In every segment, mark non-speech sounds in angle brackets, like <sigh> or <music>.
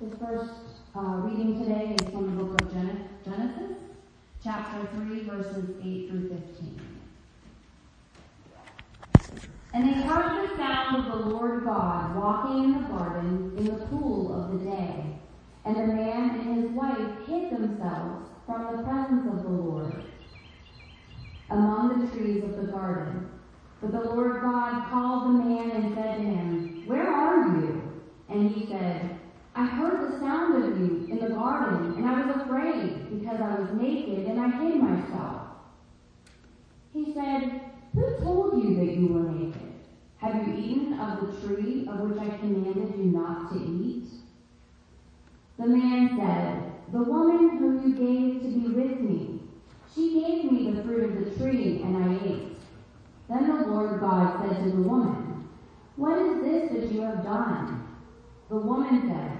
The first uh, reading today is from the book of Gen- Genesis, chapter 3, verses 8 through 15. And they heard the sound of the Lord God walking in the garden in the cool of the day. And the man and his wife hid themselves from the presence of the Lord among the trees of the garden. But the Lord God called the man and said to him, Where are you? And he said, I heard the sound of you in the garden, and I was afraid because I was naked and I hid myself. He said, Who told you that you were naked? Have you eaten of the tree of which I commanded you not to eat? The man said, The woman whom you gave to be with me, she gave me the fruit of the tree, and I ate. Then the Lord God said to the woman, What is this that you have done? The woman said,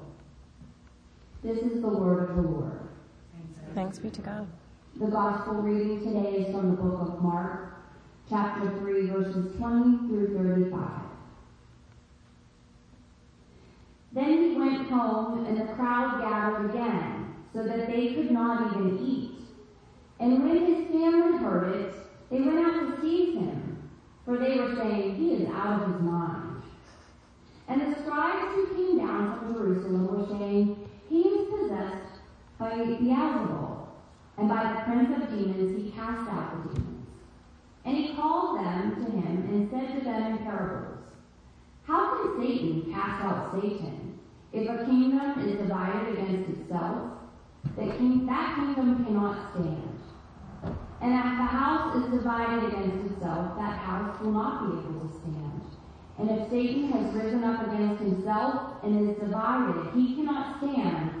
This is the word of the Lord. Thanks be to God. The gospel reading today is from the book of Mark, chapter 3, verses 20 through 35. Then he went home, and the crowd gathered again, so that they could not even eat. And when his family heard it, they went out to seize him, for they were saying, He is out of his mind. And the scribes who came down from Jerusalem were saying, He is possessed by Beelzebul, and by the prince of demons he cast out the demons. And he called them to him and said to them in parables, How can Satan cast out Satan? If a kingdom is divided against itself, that, king, that kingdom cannot stand. And if the house is divided against itself, that house will not be able to stand. And if Satan has risen up against himself and is divided, he cannot stand,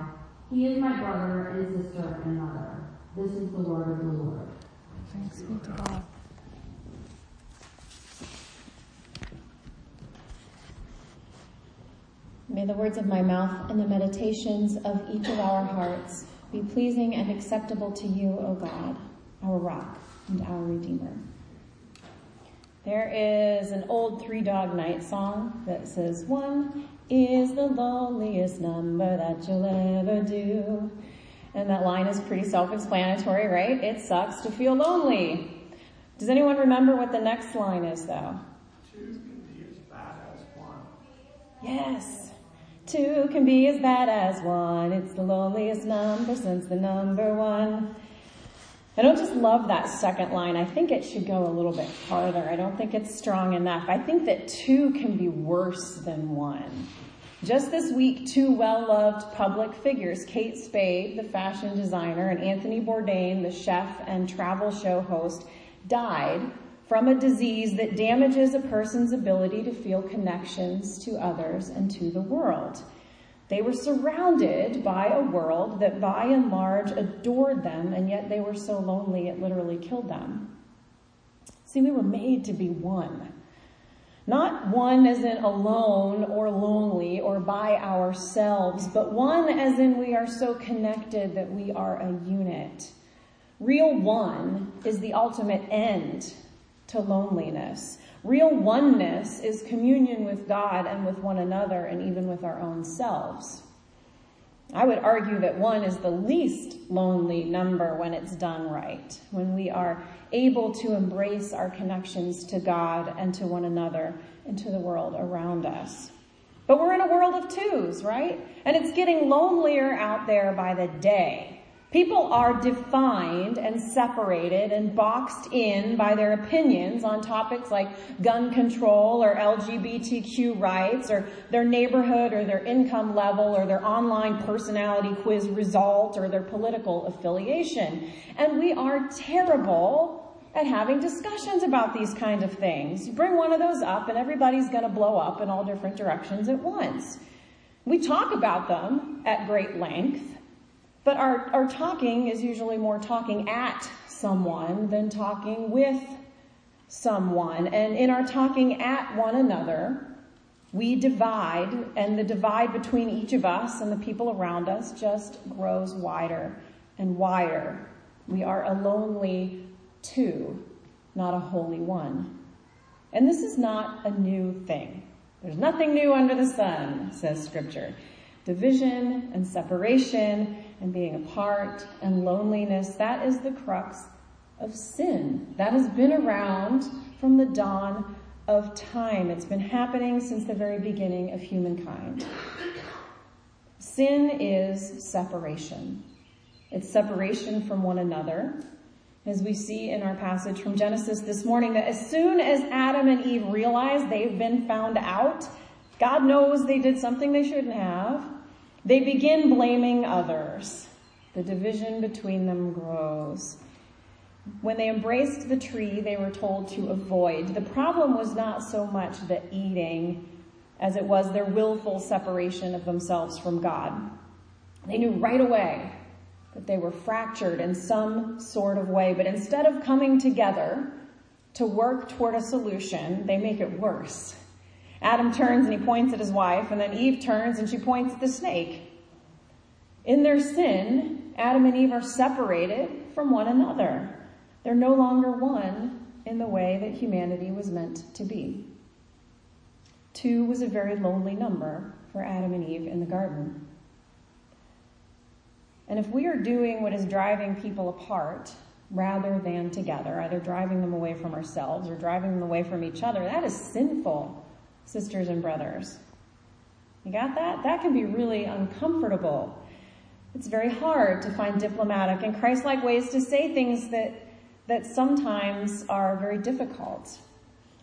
he is my brother and sister and mother. This is the word of the Lord. Thanks be to God. May the words of my mouth and the meditations of each of our hearts be pleasing and acceptable to you, O God, our rock and our redeemer. There is an old Three Dog Night song that says, One is the loneliest number that you'll ever do. And that line is pretty self-explanatory, right? It sucks to feel lonely. Does anyone remember what the next line is though? Two can be as bad as one. Yes. Two can be as bad as one. It's the loneliest number since the number one. I don't just love that second line. I think it should go a little bit farther. I don't think it's strong enough. I think that two can be worse than one. Just this week, two well-loved public figures, Kate Spade, the fashion designer, and Anthony Bourdain, the chef and travel show host, died from a disease that damages a person's ability to feel connections to others and to the world. They were surrounded by a world that by and large adored them, and yet they were so lonely it literally killed them. See, we were made to be one. Not one as in alone or lonely or by ourselves, but one as in we are so connected that we are a unit. Real one is the ultimate end to loneliness. Real oneness is communion with God and with one another and even with our own selves. I would argue that one is the least lonely number when it's done right, when we are able to embrace our connections to God and to one another and to the world around us. But we're in a world of twos, right? And it's getting lonelier out there by the day. People are defined and separated and boxed in by their opinions on topics like gun control or LGBTQ rights or their neighborhood or their income level or their online personality quiz result or their political affiliation. And we are terrible at having discussions about these kind of things. You bring one of those up and everybody's going to blow up in all different directions at once. We talk about them at great length but our, our talking is usually more talking at someone than talking with someone. And in our talking at one another, we divide, and the divide between each of us and the people around us just grows wider and wider. We are a lonely two, not a holy one. And this is not a new thing. There's nothing new under the sun, says scripture. Division and separation and being apart and loneliness, that is the crux of sin. That has been around from the dawn of time. It's been happening since the very beginning of humankind. Sin is separation. It's separation from one another. As we see in our passage from Genesis this morning, that as soon as Adam and Eve realize they've been found out, God knows they did something they shouldn't have, they begin blaming others. The division between them grows. When they embraced the tree, they were told to avoid. The problem was not so much the eating as it was their willful separation of themselves from God. They knew right away that they were fractured in some sort of way, but instead of coming together to work toward a solution, they make it worse. Adam turns and he points at his wife, and then Eve turns and she points at the snake. In their sin, Adam and Eve are separated from one another. They're no longer one in the way that humanity was meant to be. Two was a very lonely number for Adam and Eve in the garden. And if we are doing what is driving people apart rather than together, either driving them away from ourselves or driving them away from each other, that is sinful sisters and brothers. You got that? That can be really uncomfortable. It's very hard to find diplomatic and Christ-like ways to say things that, that sometimes are very difficult.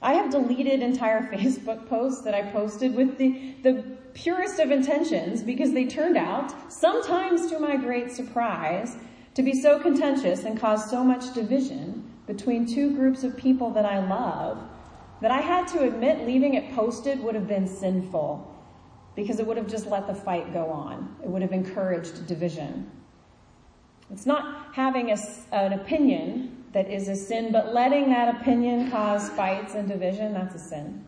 I have deleted entire <laughs> Facebook posts that I posted with the, the purest of intentions because they turned out, sometimes to my great surprise, to be so contentious and cause so much division between two groups of people that I love that I had to admit leaving it posted would have been sinful because it would have just let the fight go on. It would have encouraged division. It's not having a, an opinion that is a sin, but letting that opinion cause fights and division, that's a sin.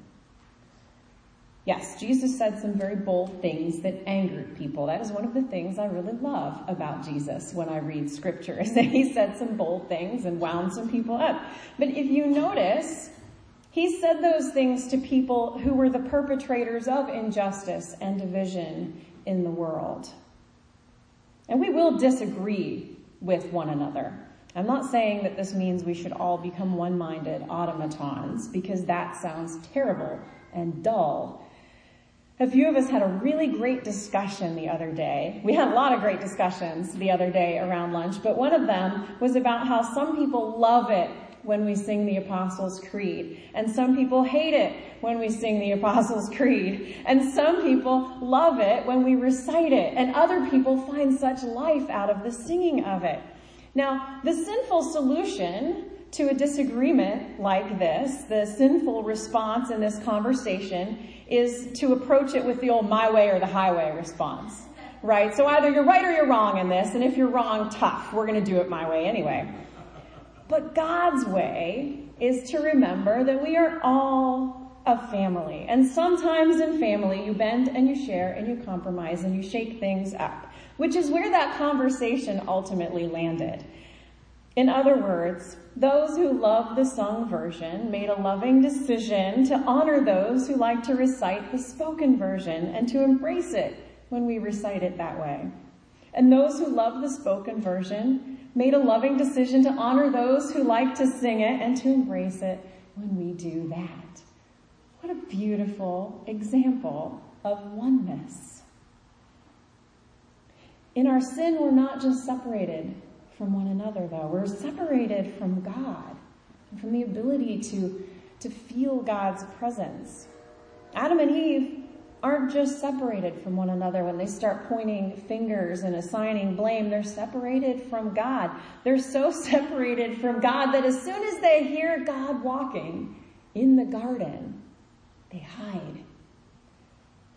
Yes, Jesus said some very bold things that angered people. That is one of the things I really love about Jesus when I read scripture <laughs> is that he said some bold things and wound some people up. But if you notice, he said those things to people who were the perpetrators of injustice and division in the world. And we will disagree with one another. I'm not saying that this means we should all become one-minded automatons because that sounds terrible and dull. A few of us had a really great discussion the other day. We had a lot of great discussions the other day around lunch, but one of them was about how some people love it when we sing the Apostles' Creed. And some people hate it when we sing the Apostles' Creed. And some people love it when we recite it. And other people find such life out of the singing of it. Now, the sinful solution to a disagreement like this, the sinful response in this conversation is to approach it with the old my way or the highway response. Right? So either you're right or you're wrong in this, and if you're wrong, tough. We're gonna do it my way anyway. But God's way is to remember that we are all a family. And sometimes in family, you bend and you share and you compromise and you shake things up, which is where that conversation ultimately landed. In other words, those who love the sung version made a loving decision to honor those who like to recite the spoken version and to embrace it when we recite it that way. And those who love the spoken version made a loving decision to honor those who like to sing it and to embrace it when we do that. What a beautiful example of oneness. In our sin, we're not just separated from one another, though. We're separated from God and from the ability to, to feel God's presence. Adam and Eve aren't just separated from one another when they start pointing fingers and assigning blame. They're separated from God. They're so <laughs> separated from God that as soon as they hear God walking in the garden, they hide.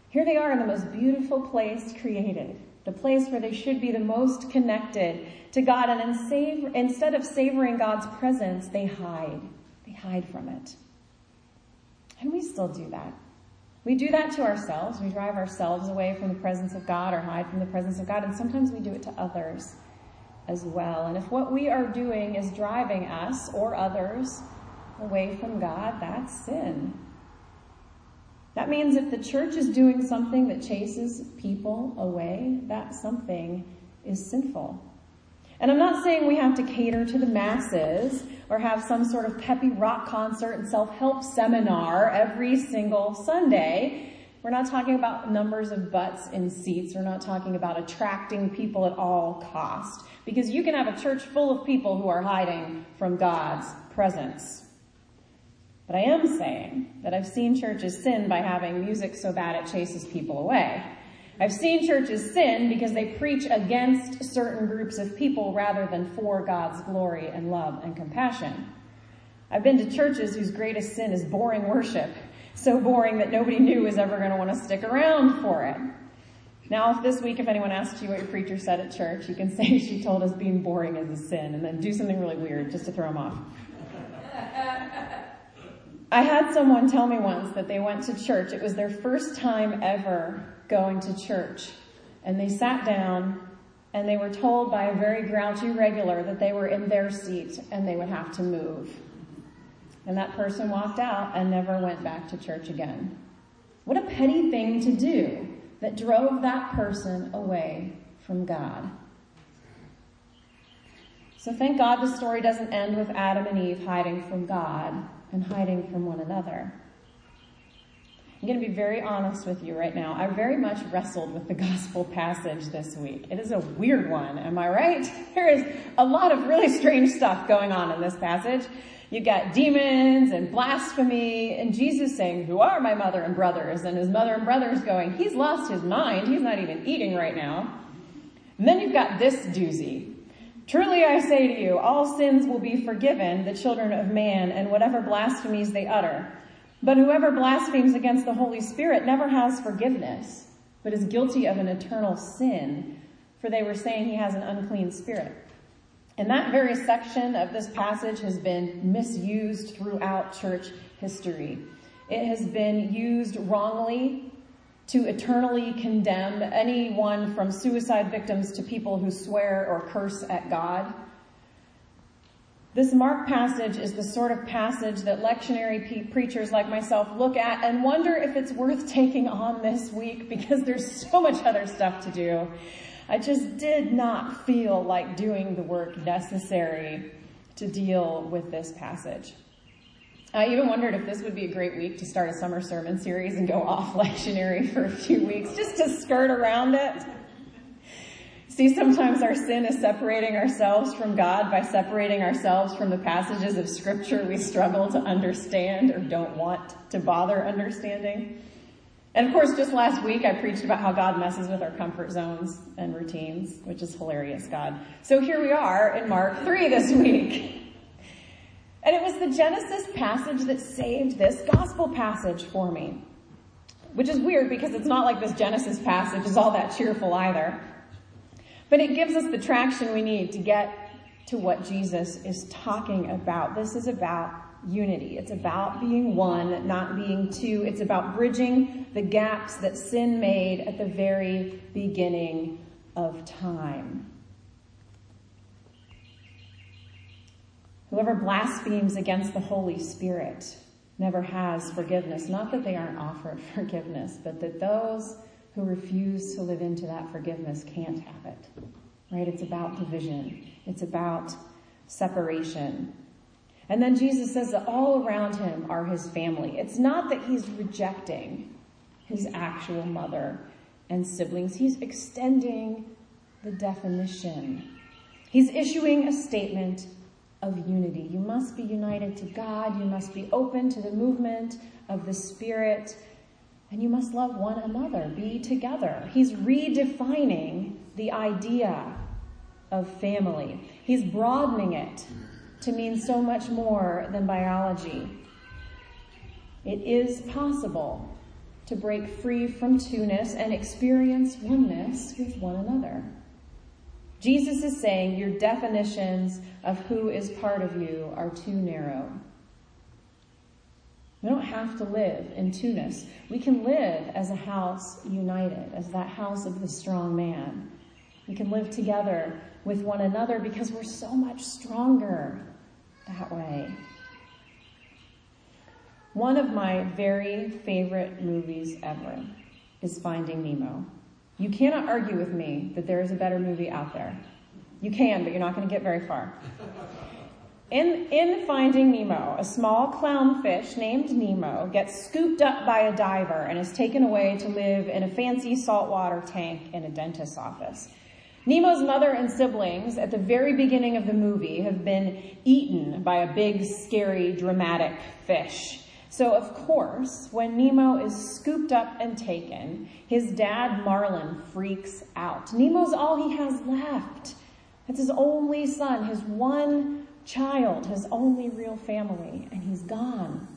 Here they are in the most beautiful place created, the place where they should be the most connected to God. And instead of savoring God's presence, they hide. They hide from it. And we still do that. We do that to ourselves. We drive ourselves away from the presence of God or hide from the presence of God. And sometimes we do it to others as well. And if what we are doing is driving us or others away from God, that's sin. That means if the church is doing something that chases people away, that something is sinful. And I'm not saying we have to cater to the masses or have some sort of peppy rock concert and self-help seminar every single Sunday. We're not talking about numbers of butts in seats. We're not talking about attracting people at all cost. Because you can have a church full of people who are hiding from God's presence. But I am saying that I've seen churches sin by having music so bad it chases people away. I've seen churches sin because they preach against certain groups of people rather than for God's glory and love and compassion. I've been to churches whose greatest sin is boring worship, so boring that nobody new is ever going to want to stick around for it. Now, if this week, if anyone asks you what your preacher said at church, you can say <laughs> she told us being boring is a sin and then do something really weird just to throw them off. <laughs> I had someone tell me once that they went to church. It was their first time ever going to church. And they sat down and they were told by a very grouchy regular that they were in their seat and they would have to move. And that person walked out and never went back to church again. What a petty thing to do that drove that person away from God. So thank God the story doesn't end with Adam and Eve hiding from God and hiding from one another. I'm going to be very honest with you right now. I very much wrestled with the <laughs> gospel passage this week. It is a weird one, am I right? <laughs> There is a lot of really strange stuff going on in this passage. You've got demons and blasphemy and Jesus saying, who are my mother and brothers? And his mother and brothers going, he's lost his mind. He's not even eating right now. And then you've got this doozy. Truly I say to you, all sins will be forgiven the children of man and whatever blasphemies they utter. But whoever blasphemes against the Holy Spirit never has forgiveness, but is guilty of an eternal sin, for they were saying he has an unclean spirit. And that very section of this passage has been misused throughout church history. It has been used wrongly to eternally condemn anyone from suicide victims to people who swear or curse at God. This Mark passage is the sort of passage that lectionary pe- preachers like myself look at and wonder if it's worth <laughs> taking on this week because there's so much other stuff to do. I just did not feel like doing the work necessary to deal with this passage. I even wondered if this would be a great week to start a summer sermon series and go off <laughs> lectionary for a few weeks just to skirt around it. See, sometimes our sin is separating ourselves from God by separating ourselves from the passages of scripture we struggle to understand or don't want to bother understanding. And of course, just last week I preached about how God messes with our comfort zones and routines, which is hilarious, God. So here we are in Mark 3 this week. <laughs> And it was the Genesis passage that saved this gospel passage for me. Which is weird because it's not like this Genesis passage is all that cheerful either. But it gives us the traction we need to get to what Jesus is talking about. This is about unity. It's about being one, not being two. It's about bridging the gaps that sin made at the very beginning of time. Whoever blasphemes against the Holy Spirit never has forgiveness. Not that they aren't offered <laughs> forgiveness, but that those who refuse to live into that forgiveness can't have it. Right? It's about division. It's about separation. And then Jesus says that all around him are his family. It's not that he's rejecting his actual mother and siblings. He's extending the definition. He's issuing a statement of unity. You must be united to God. You must be open to the movement of the Spirit. And you must love one another. Be together. He's redefining the idea of family. He's broadening it to mean so much more than biology. It is possible to break free from two-ness and experience oneness with one another. Jesus is saying your definitions of who is part of you are too narrow. We don't have to live in two-ness. We can live as a house united, as that house of the strong man. We can live together with one another because we're so much stronger that way. One of my very favorite movies ever is Finding Nemo. You cannot argue with me that there is a better movie out there. You can, but you're not going to get very far. In, in Finding Nemo, a small clownfish named Nemo gets scooped up by a diver and is taken away to live in a fancy saltwater tank in a dentist's office. Nemo's mother and siblings at the very beginning of the movie have been eaten by a big, scary, dramatic fish. So of course, when Nemo is scooped up and taken, his dad Marlin freaks out. Nemo's all he has left. It's his only son, his one child, his only real family, and he's gone.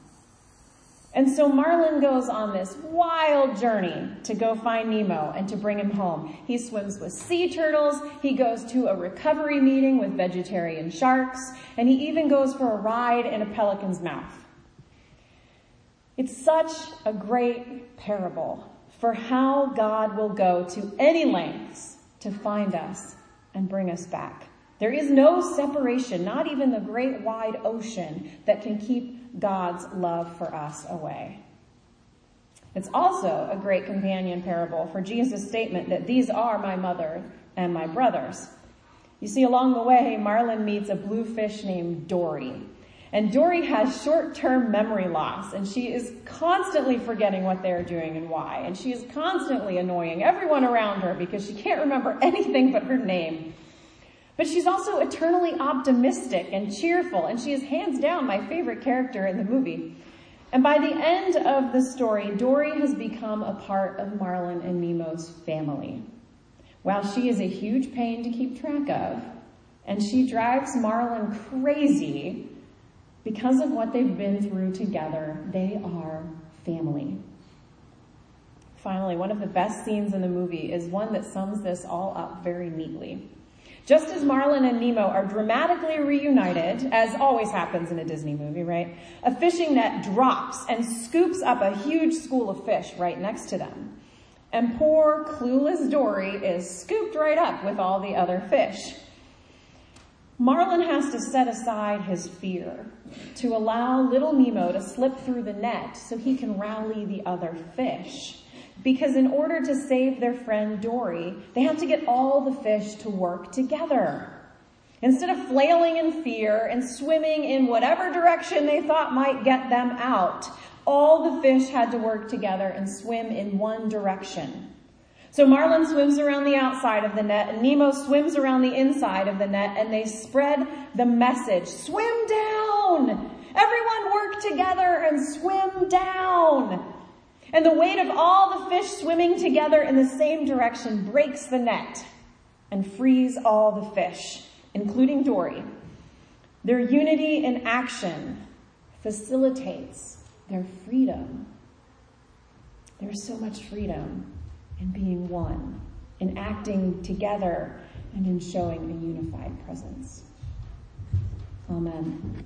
And so Marlin goes on this wild journey to go find Nemo and to bring him home. He swims with sea turtles, he goes to a recovery meeting with vegetarian sharks, and he even goes for a ride in a pelican's mouth. It's such a great parable for how God will go to any lengths to find us and bring us back. There is no separation, not even the great wide ocean that can keep God's love for us away. It's also a great companion parable for Jesus' statement that these are my mother and my brothers. You see, along the way, Marlin meets a blue fish named Dory. And Dory has short-term memory loss and she is constantly forgetting what they're doing and why. And she is constantly annoying everyone around her because she can't remember <laughs> anything but her name. But she's also eternally optimistic and cheerful, and she is hands down my favorite character in the movie. And by the end of the story, Dory has become a part of Marlin and Nemo's family. While she is a huge pain to keep track of, and she drives Marlin crazy because of what they've been through together, they are family. Finally, one of the best scenes in the movie is one that sums this all up very neatly. Just as Marlin and Nemo are dramatically reunited, as always happens in a Disney movie, right? A fishing net drops and scoops up a huge school of fish right next to them. And poor, clueless Dory is scooped right up with all the other fish. Marlin has to set aside his fear to allow little Nemo to slip through the net so he can rally the other fish because in order to save their friend Dory, they have to get all the fish to work together. Instead of flailing in fear and swimming in whatever direction they thought might get them out, all the fish had to work together and swim in one direction. So Marlin swims around the outside of the net and Nemo swims around the inside of the net and they spread the message, swim down! Everyone work together and swim down! And the weight of all the fish swimming together in the same direction breaks the net and frees all the fish, including Dory. Their unity in action facilitates their freedom. There's so much freedom in being one, in acting together, and in showing a unified presence. Amen.